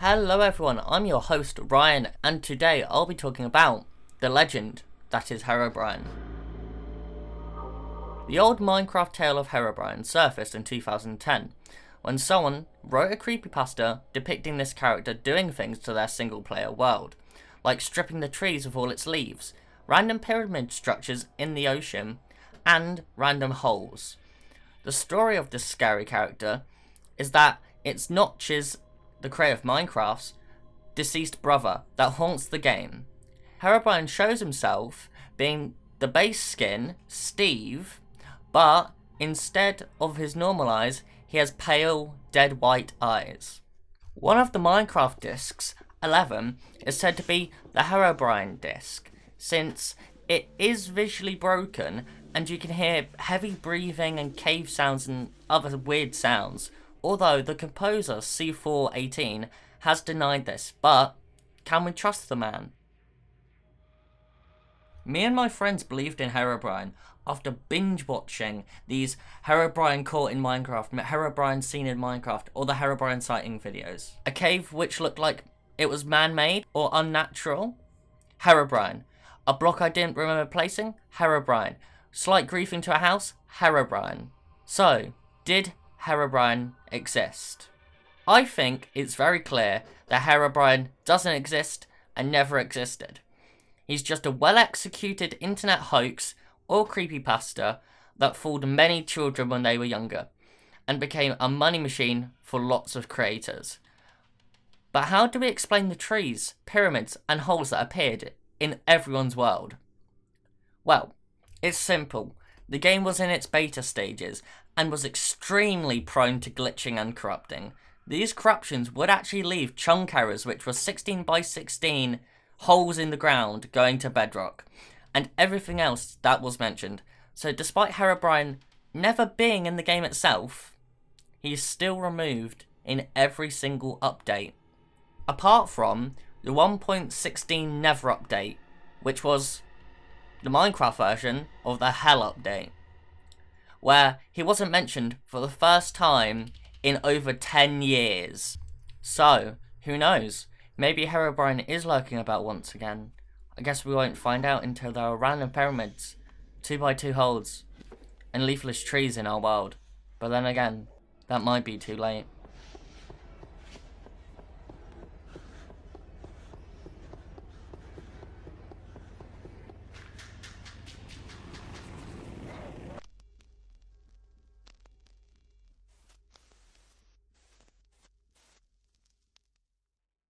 Hello everyone, I'm your host Ryan, and today I'll be talking about the legend that is Herobrine. The old Minecraft tale of Herobrine surfaced in 2010, when someone wrote a creepypasta depicting this character doing things to their single player world, like stripping the trees of all its leaves, random pyramid structures in the ocean, and random holes. The story of this scary character is that it's Notch's, the creator of Minecraft's, deceased brother that haunts the game. Herobrine shows himself being the base skin, Steve, but instead of his normal eyes, he has pale, dead white eyes. One of the Minecraft discs, 11, is said to be the Herobrine disc, since it is visually broken and you can hear heavy breathing and cave sounds and other weird sounds. Although the composer C418 has denied this, but can we trust the man? Me and my friends believed in Herobrine after binge watching these Herobrine caught in Minecraft, Herobrine seen in Minecraft, or the Herobrine sighting videos. A cave which looked like it was man-made or unnatural? Herobrine. A block I didn't remember placing? Herobrine. Slight griefing to a house? Herobrine. So, did Herobrine exist? I think it's very clear that Herobrine doesn't exist and never existed. He's just a well executed internet hoax or creepypasta that fooled many children when they were younger and became a money machine for lots of creators. But how do we explain the trees, pyramids, and holes that appeared in everyone's world? Well, it's simple. The game was in its beta stages and was extremely prone to glitching and corrupting. These corruptions would actually leave chunk errors, which were 16 by 16 holes in the ground going to bedrock, and everything else that was mentioned. So, despite Herobrine never being in the game itself, he is still removed in every single update. Apart from the 1.16 Nether update, which was the Minecraft version of the Hell update, where he wasn't mentioned for the first time in over 10 years. So, who knows? Maybe Herobrine is lurking about once again. I guess we won't find out until there are random pyramids, 2 by 2 holes, and leafless trees in our world. But then again, that might be too late.